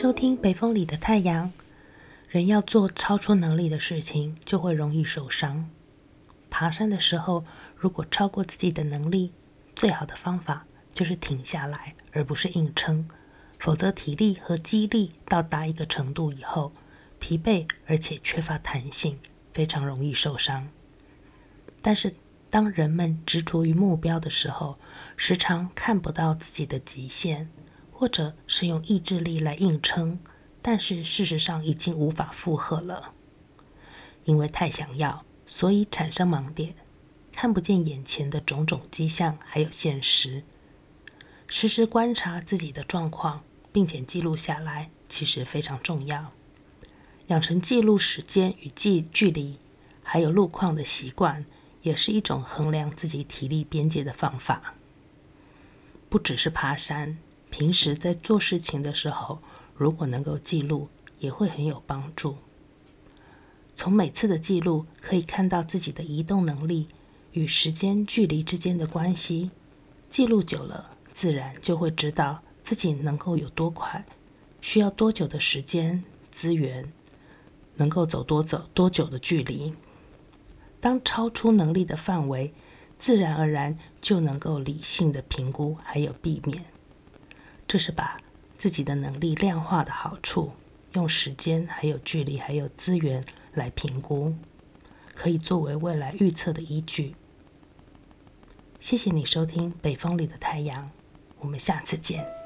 收听《北风里的太阳》。人要做超出能力的事情，就会容易受伤。爬山的时候，如果超过自己的能力，最好的方法就是停下来，而不是硬撑。否则，体力和肌力到达一个程度以后，疲惫而且缺乏弹性，非常容易受伤。但是，当人们执着于目标的时候，时常看不到自己的极限，或者是用意志力来硬撑，但是事实上已经无法负荷了。因为太想要，所以产生盲点，看不见眼前的种种迹象，还有现实。时时观察自己的状况，并且记录下来，其实非常重要。养成记录时间与距距离，还有路况的习惯，也是一种衡量自己体力边界的方法。不只是爬山，平时在做事情的时候，如果能够记录，也会很有帮助。从每次的记录，可以看到自己的移动能力与时间距离之间的关系。记录久了，自然就会知道自己能够有多快，需要多久的时间、资源，能够走多走多久的距离。当超出能力的范围，自然而然就能够理性的评估，还有避免。这是把自己的能力量化的好处，用时间、还有距离、还有资源来评估，可以作为未来预测的依据。谢谢你收听《北风里的太阳》，我们下次见。